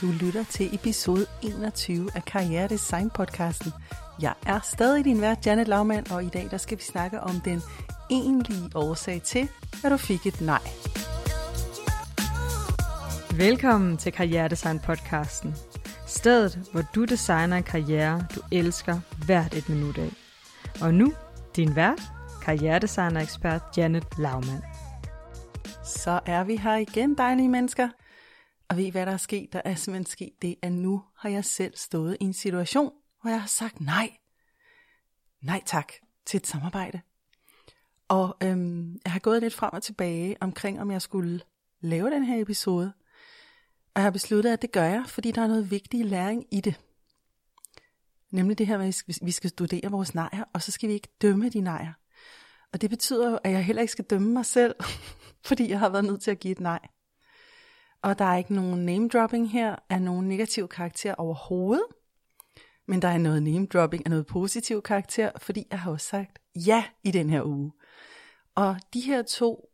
Du lytter til episode 21 af Karriere Design podcasten. Jeg er stadig din vært, Janet Laumann, og i dag der skal vi snakke om den egentlige årsag til, at du fik et nej. Velkommen til Karriere Design podcasten. Stedet, hvor du designer en karriere, du elsker hvert et minut af. Og nu, din vært, karrieredesigner-ekspert Janet Laumann. Så er vi her igen, dejlige mennesker. Og ved I, hvad der er sket? Der er simpelthen sket det, at nu har jeg selv stået i en situation, hvor jeg har sagt nej. Nej tak til et samarbejde. Og øhm, jeg har gået lidt frem og tilbage omkring, om jeg skulle lave den her episode. Og jeg har besluttet, at det gør jeg, fordi der er noget vigtig læring i det. Nemlig det her med, at vi skal studere vores nejer, og så skal vi ikke dømme de nejer. Og det betyder jo, at jeg heller ikke skal dømme mig selv, fordi jeg har været nødt til at give et nej. Og der er ikke nogen name dropping her af nogen negativ karakter overhovedet. Men der er noget name dropping af noget positiv karakter, fordi jeg har også sagt ja i den her uge. Og de her to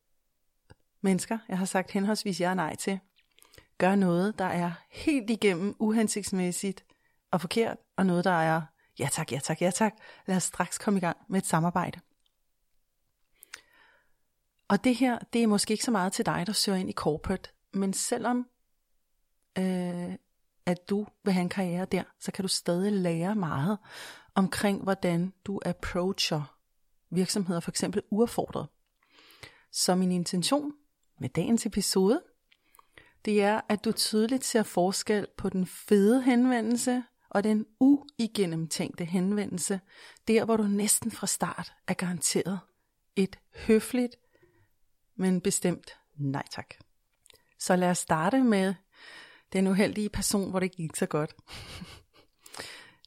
mennesker, jeg har sagt henholdsvis ja og nej til, gør noget, der er helt igennem uhensigtsmæssigt og forkert, og noget, der er ja tak, ja tak, ja tak. Lad os straks komme i gang med et samarbejde. Og det her, det er måske ikke så meget til dig, der søger ind i corporate, men selvom øh, at du vil have en karriere der, så kan du stadig lære meget omkring, hvordan du approacher virksomheder, for eksempel uaffordret. Så min intention med dagens episode, det er, at du tydeligt ser forskel på den fede henvendelse og den uigennemtænkte henvendelse, der hvor du næsten fra start er garanteret et høfligt, men bestemt nej tak. Så lad os starte med den uheldige person, hvor det gik så godt.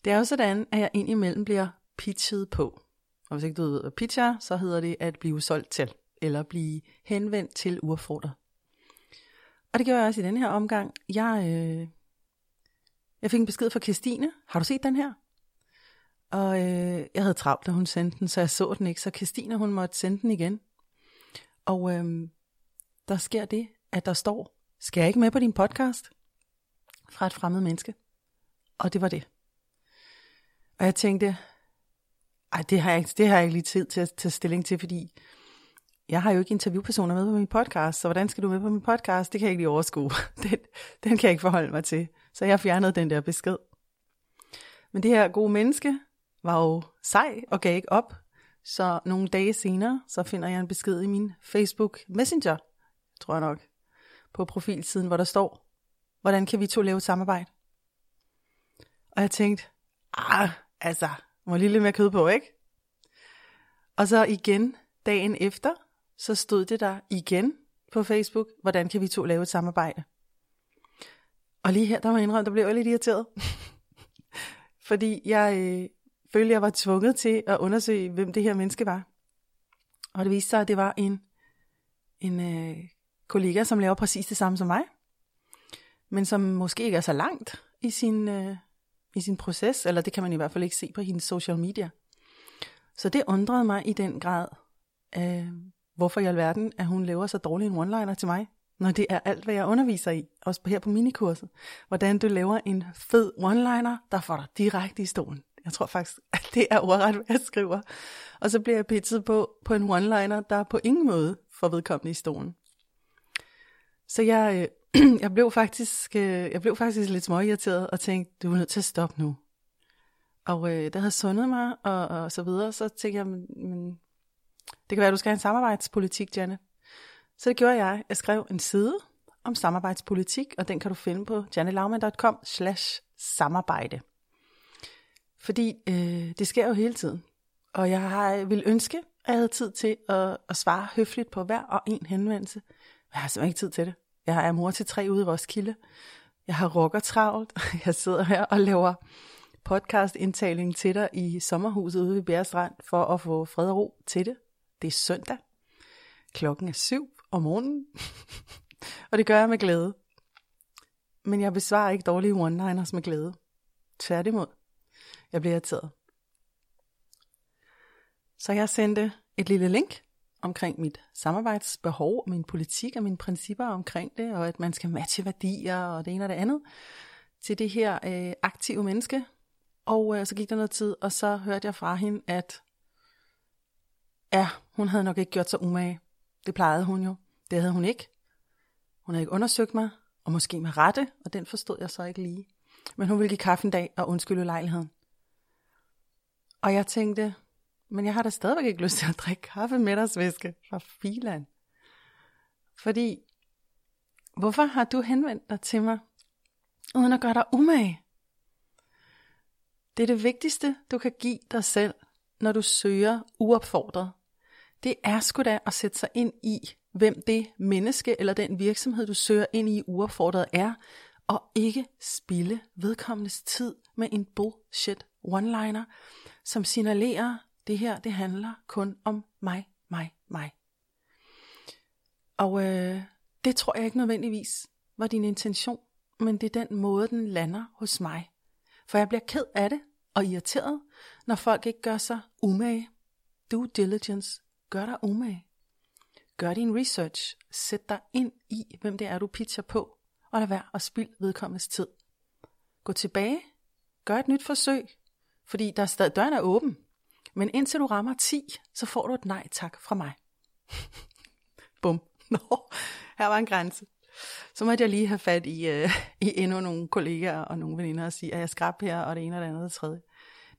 Det er jo sådan, at jeg indimellem bliver pitchet på. Og hvis ikke du ved, hvad pitch er, så hedder det at blive solgt til, eller blive henvendt til urfordret. Og det gjorde jeg også i den her omgang. Jeg, øh, jeg fik en besked fra Christine. Har du set den her? Og øh, jeg havde travlt, da hun sendte den, så jeg så den ikke. Så Christine, hun måtte sende den igen. Og øh, der sker det, at der står, skal jeg ikke med på din podcast? Fra et fremmed menneske. Og det var det. Og jeg tænkte, ej, det har jeg ikke, det har jeg ikke lige tid til at tage stilling til, fordi jeg har jo ikke interviewpersoner med på min podcast, så hvordan skal du med på min podcast? Det kan jeg ikke lige overskue. Den, den kan jeg ikke forholde mig til. Så jeg fjernede den der besked. Men det her gode menneske var jo sej og gav ikke op. Så nogle dage senere, så finder jeg en besked i min Facebook Messenger, tror jeg nok, på profilsiden, hvor der står, hvordan kan vi to lave et samarbejde? Og jeg tænkte, ah, altså, må lige lidt mere kød på, ikke? Og så igen, dagen efter, så stod det der igen på Facebook, hvordan kan vi to lave et samarbejde? Og lige her, der var indrømt, der blev jeg lidt irriteret. Fordi jeg øh, følte, jeg var tvunget til at undersøge, hvem det her menneske var. Og det viste sig, at det var en, en øh, kollega, som laver præcis det samme som mig, men som måske ikke er så langt i sin, øh, i sin proces, eller det kan man i hvert fald ikke se på hendes social media. Så det undrede mig i den grad, øh, hvorfor i alverden, at hun laver så dårlig en one-liner til mig, når det er alt, hvad jeg underviser i, også her på minikurset. Hvordan du laver en fed one-liner, der får dig direkte i stolen. Jeg tror faktisk, at det er ordret, hvad jeg skriver. Og så bliver jeg pitchet på, på en one-liner, der på ingen måde får vedkommende i stolen. Så jeg, øh, jeg, blev faktisk, øh, jeg blev faktisk lidt småirriteret og tænkte, du er nødt til at stoppe nu. Og øh, det havde sundet mig og, og så videre, så tænkte jeg, men, men det kan være, at du skal have en samarbejdspolitik, Janne. Så det gjorde jeg. Jeg skrev en side om samarbejdspolitik, og den kan du finde på jannelaumann.com slash samarbejde. Fordi øh, det sker jo hele tiden. Og jeg har, øh, vil ønske, at jeg havde tid til at, at svare høfligt på hver og en henvendelse. Jeg har simpelthen ikke tid til det. Jeg er mor til tre ude i Roskilde. Jeg har rocker travlt. Jeg sidder her og laver podcastindtaling til dig i sommerhuset ude ved Bjerrestrand for at få fred og ro til det. Det er søndag. Klokken er syv om morgenen. og det gør jeg med glæde. Men jeg besvarer ikke dårlige one-liners med glæde. Tværtimod. Jeg bliver irriteret. Så jeg sendte et lille link omkring mit samarbejdsbehov, min politik og mine principper omkring det, og at man skal matche værdier og det ene og det andet, til det her øh, aktive menneske. Og øh, så gik der noget tid, og så hørte jeg fra hende, at ja, hun havde nok ikke gjort sig umage. Det plejede hun jo. Det havde hun ikke. Hun havde ikke undersøgt mig, og måske med rette, og den forstod jeg så ikke lige. Men hun ville give kaffe en dag og undskylde lejligheden. Og jeg tænkte, men jeg har da stadigvæk ikke lyst til at drikke kaffe middagsvæske fra filan. Fordi, hvorfor har du henvendt dig til mig, uden at gøre dig umage? Det er det vigtigste, du kan give dig selv, når du søger uopfordret. Det er sgu da at sætte sig ind i, hvem det menneske eller den virksomhed, du søger ind i uopfordret er, og ikke spille vedkommendes tid med en bullshit one-liner, som signalerer, det her, det handler kun om mig, mig, mig. Og øh, det tror jeg ikke nødvendigvis var din intention, men det er den måde, den lander hos mig. For jeg bliver ked af det og irriteret, når folk ikke gør sig umage. Due diligence. Gør dig umage. Gør din research. Sæt dig ind i, hvem det er, du pitcher på, og lad være at spilde vedkommendes tid. Gå tilbage. Gør et nyt forsøg, fordi der er stadig, døren er åben. Men indtil du rammer 10, så får du et nej tak fra mig. Bum. Nå, her var en grænse. Så måtte jeg lige have fat i, øh, i endnu nogle kollegaer og nogle veninder og sige, at jeg skrab her, og det ene og det andet og det tredje.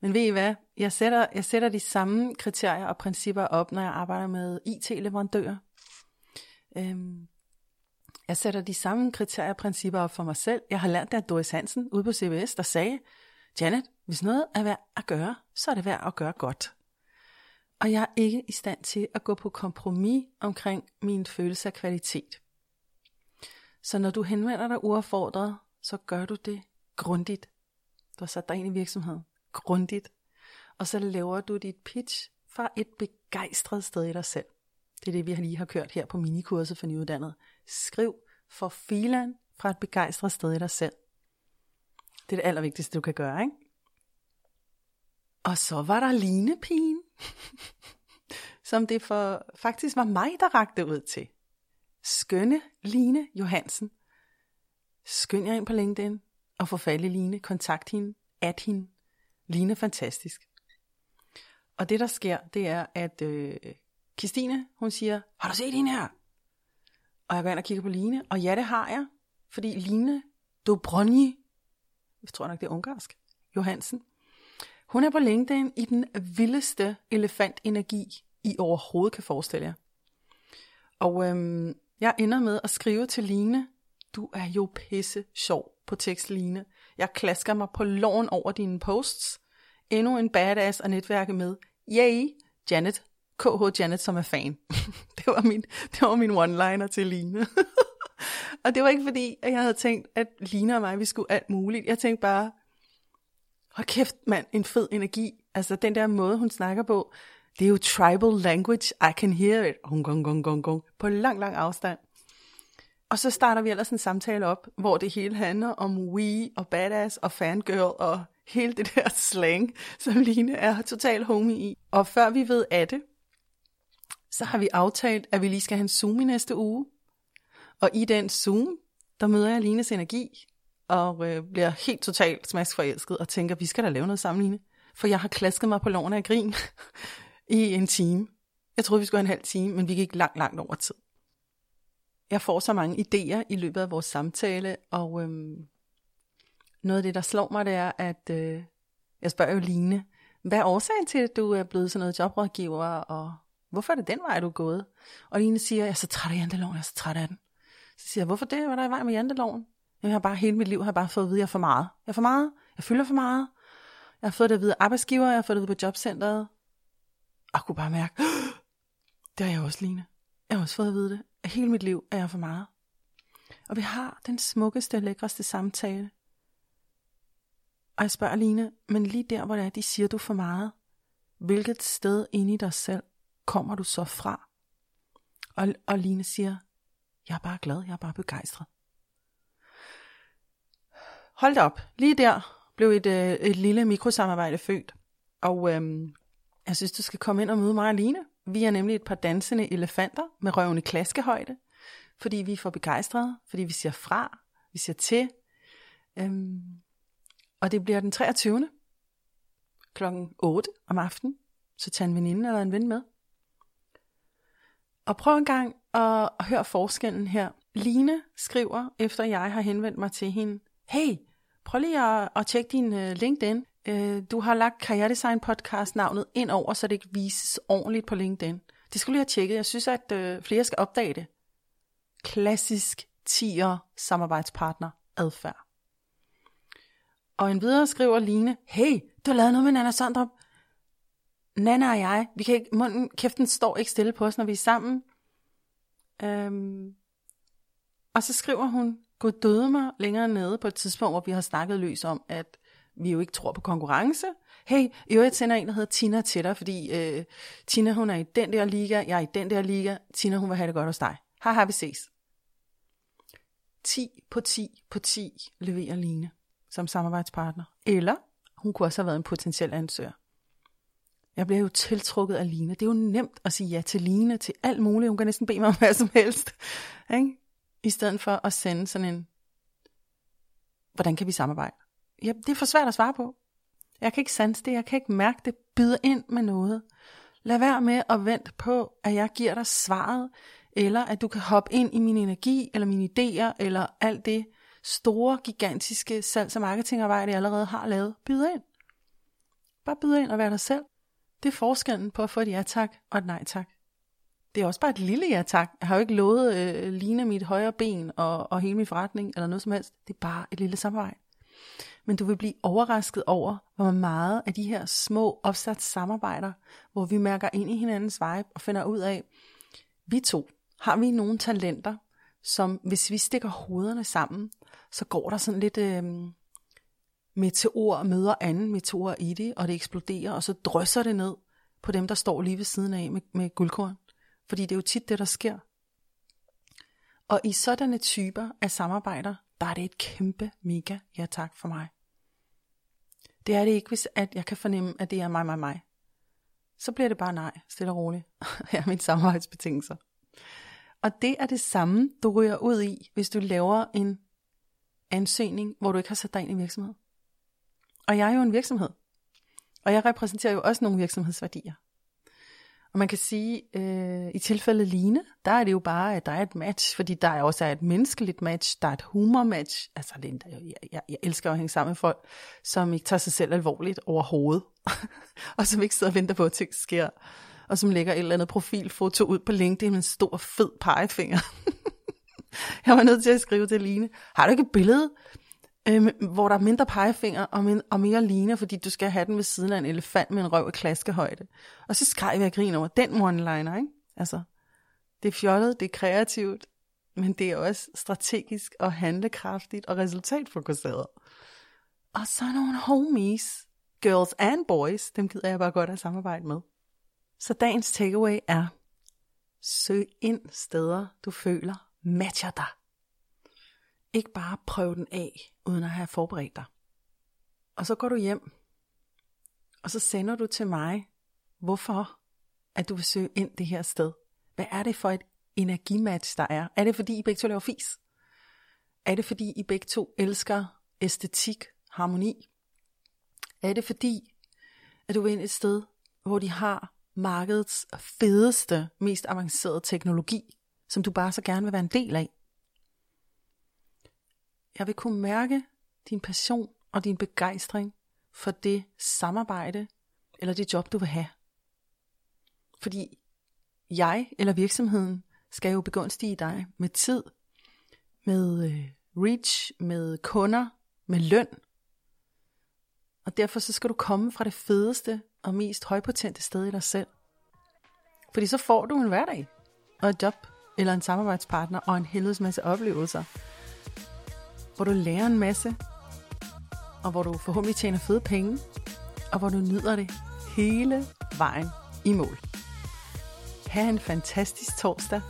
Men ved I hvad? Jeg sætter, jeg sætter de samme kriterier og principper op, når jeg arbejder med IT-leverandører. Øhm, jeg sætter de samme kriterier og principper op for mig selv. Jeg har lært det af Doris Hansen ude på CBS, der sagde, Janet, hvis noget er værd at gøre, så er det værd at gøre godt. Og jeg er ikke i stand til at gå på kompromis omkring min følelse af kvalitet. Så når du henvender dig uaffordret, så gør du det grundigt. Du har sat dig ind i virksomheden. Grundigt. Og så laver du dit pitch fra et begejstret sted i dig selv. Det er det, vi lige har kørt her på minikurset for nyuddannet. Skriv for filan fra et begejstret sted i dig selv. Det er det allervigtigste, du kan gøre, ikke? Og så var der linepigen, som det for faktisk var mig, der rakte ud til. Skønne Line Johansen. Skynd jer ind på LinkedIn og få fat i Line. Kontakt hende. At hende. Line er fantastisk. Og det der sker, det er, at øh, Christine, hun siger, har du set hende her? Og jeg går ind og kigger på Line, og ja, det har jeg. Fordi Line Dobroni, jeg tror nok det er ungarsk, Johansen, hun er på LinkedIn i den vildeste elefantenergi, I overhovedet kan forestille jer. Og øhm, jeg ender med at skrive til Line, du er jo pisse sjov på tekst, Line. Jeg klasker mig på loven over dine posts. Endnu en badass at netværke med. Yay, Janet. KH Janet, som er fan. det, var min, det var min one-liner til Line. og det var ikke fordi, at jeg havde tænkt, at Line og mig, vi skulle alt muligt. Jeg tænkte bare, hold kæft mand, en fed energi. Altså den der måde, hun snakker på, det er jo tribal language, I can hear it, gong, gong, gong, gong, gong, på lang, lang afstand. Og så starter vi ellers en samtale op, hvor det hele handler om we og badass og fangirl og hele det der slang, som Line er total homie i. Og før vi ved af det, så har vi aftalt, at vi lige skal have en Zoom i næste uge. Og i den Zoom, der møder jeg Lines energi, og øh, bliver helt totalt smaskforelsket, og tænker, vi skal da lave noget sammen, Line. For jeg har klasket mig på loven af grin i en time. Jeg troede, vi skulle have en halv time, men vi gik langt, langt over tid. Jeg får så mange idéer i løbet af vores samtale, og øhm, noget af det, der slår mig, det er, at øh, jeg spørger jo Line, hvad er årsagen til, at du er blevet sådan noget jobrådgiver, og hvorfor er det den vej, du er gået? Og Line siger, jeg er så træt af janteloven, jeg er så træt af den. Så siger jeg, hvorfor det? Hvad er der i vej med janteloven? Jeg har bare hele mit liv har bare fået at vide, at jeg er for meget. Jeg er for meget. Jeg fylder for meget. Jeg har fået det at vide af arbejdsgiver, jeg har fået det at vide på jobcentret. Og kunne bare mærke, det har jeg også, Line. Jeg har også fået at vide det. At hele mit liv er jeg for meget. Og vi har den smukkeste og lækreste samtale. Og jeg spørger Line, men lige der, hvor det er, de siger, du for meget, hvilket sted inde i dig selv kommer du så fra? Og, og Line siger, jeg er bare glad, jeg er bare begejstret. Hold da op, lige der blev et, øh, et lille mikrosamarbejde født. Og øhm, jeg synes, du skal komme ind og møde mig og Line. Vi er nemlig et par dansende elefanter med røvende klaskehøjde, fordi vi er for begejstrede, fordi vi siger fra, vi siger til. Øhm, og det bliver den 23. klokken 8 om aftenen, så tag en veninde eller en ven med. Og prøv en gang og hør forskellen her. Line skriver, efter jeg har henvendt mig til hende, hey, prøv lige at, at tjekke din uh, LinkedIn. Uh, du har lagt Karrieredesign podcast navnet ind over, så det ikke vises ordentligt på LinkedIn. Det skulle jeg have tjekket. Jeg synes, at uh, flere skal opdage det. Klassisk tiger samarbejdspartner adfærd. Og en videre skriver Line, hey, du har lavet noget med Nana Sondrup. Nana og jeg, vi kan ikke, munden, kæften står ikke stille på os, når vi er sammen. Øhm, og så skriver hun, Gud døde mig længere nede på et tidspunkt, hvor vi har snakket løs om, at vi jo ikke tror på konkurrence. Hey, i øvrigt sender en, der hedder Tina til dig, fordi øh, Tina hun er i den der liga, jeg er i den der liga. Tina hun vil have det godt hos dig. Haha, vi ses. 10 på 10 på 10 leverer Line som samarbejdspartner. Eller hun kunne også have været en potentiel ansøger. Jeg bliver jo tiltrukket af Line. Det er jo nemt at sige ja til Line, til alt muligt. Hun kan næsten bede mig om hvad som helst. Ikke? I stedet for at sende sådan en, hvordan kan vi samarbejde? Ja, det er for svært at svare på. Jeg kan ikke sanse det, jeg kan ikke mærke det. Byder ind med noget. Lad være med at vente på, at jeg giver dig svaret, eller at du kan hoppe ind i min energi, eller mine idéer, eller alt det store, gigantiske salgs- og marketingarbejde, jeg allerede har lavet. Byd ind. Bare byd ind og vær dig selv. Det er forskellen på at få et ja tak og et nej tak. Det er også bare et lille ja tak. Jeg har jo ikke lovet øh, Line mit højre ben og, og hele min forretning eller noget som helst. Det er bare et lille samarbejde. Men du vil blive overrasket over, hvor meget af de her små opsat samarbejder, hvor vi mærker ind i hinandens vibe og finder ud af, vi to, har vi nogle talenter, som hvis vi stikker hovederne sammen, så går der sådan lidt øh, meteor møder anden meteor i det, og det eksploderer, og så drysser det ned på dem, der står lige ved siden af med, med guldkorn. Fordi det er jo tit det, der sker. Og i sådanne typer af samarbejder, der er det et kæmpe mega ja tak for mig. Det er det ikke, hvis at jeg kan fornemme, at det er mig, mig, mig. Så bliver det bare nej, stille og roligt. Her er mine samarbejdsbetingelser. Og det er det samme, du ryger ud i, hvis du laver en ansøgning, hvor du ikke har sat dig ind i virksomhed. Og jeg er jo en virksomhed. Og jeg repræsenterer jo også nogle virksomhedsværdier. Og man kan sige, øh, i tilfældet Line, der er det jo bare, at der er et match, fordi der er også et menneskeligt match, der er et humor-match. Altså, det jeg, jeg, jeg elsker at hænge sammen med folk, som ikke tager sig selv alvorligt overhovedet, og som ikke sidder og venter på, at ting sker, og som lægger et eller andet profilfoto ud på LinkedIn med en stor, fed pegefinger. jeg var nødt til at skrive til Line, har du ikke et billede Øhm, hvor der er mindre pegefinger og, min, og mere ligner, fordi du skal have den ved siden af en elefant med en røv i klaskehøjde. Og så skreg jeg grin over den one-liner, ikke? Altså, det er fjollet, det er kreativt, men det er også strategisk og handlekraftigt og resultatfokuseret. Og så nogle homies, girls and boys, dem gider jeg bare godt at samarbejde med. Så dagens takeaway er, søg ind steder, du føler matcher dig. Ikke bare prøve den af, uden at have forberedt dig. Og så går du hjem, og så sender du til mig, hvorfor at du vil søge ind det her sted. Hvad er det for et energimatch, der er? Er det fordi I begge to laver fis? Er det fordi I begge to elsker æstetik, harmoni? Er det fordi, at du vil ind et sted, hvor de har markedets fedeste, mest avancerede teknologi, som du bare så gerne vil være en del af? Jeg vil kunne mærke din passion og din begejstring for det samarbejde eller det job, du vil have. Fordi jeg eller virksomheden skal jo begunstige dig med tid, med øh, reach, med kunder, med løn. Og derfor så skal du komme fra det fedeste og mest højpotente sted i dig selv. Fordi så får du en hverdag, og et job, eller en samarbejdspartner, og en helvedes masse oplevelser, hvor du lærer en masse, og hvor du forhåbentlig tjener fede penge, og hvor du nyder det hele vejen i mål. Ha' en fantastisk torsdag.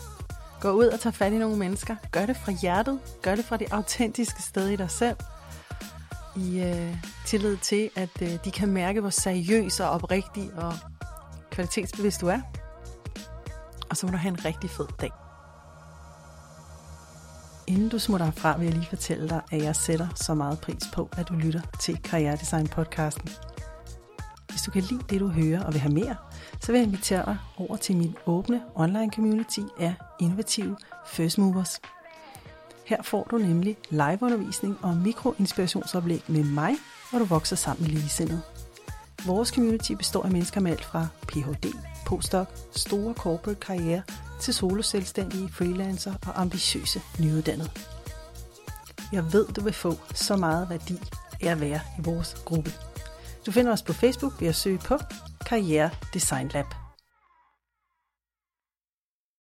Gå ud og tag fat i nogle mennesker. Gør det fra hjertet. Gør det fra det autentiske sted i dig selv. I øh, tillid til, at øh, de kan mærke, hvor seriøs og oprigtig og kvalitetsbevidst du er. og så må du have en rigtig fed dag. Inden du smutter herfra, vil jeg lige fortælle dig, at jeg sætter så meget pris på, at du lytter til Karrieredesign podcasten. Hvis du kan lide det, du hører og vil have mere, så vil jeg invitere dig over til min åbne online community af innovative First Movers. Her får du nemlig liveundervisning og mikroinspirationsoplæg med mig, hvor du vokser sammen med ligesindede. Vores community består af mennesker med alt fra Ph.D., postdoc, store corporate karriere til soloselvstændige, freelancer og ambitiøse nyuddannede. Jeg ved, du vil få så meget værdi af at være i vores gruppe. Du finder os på Facebook ved at søge på Karriere Design Lab.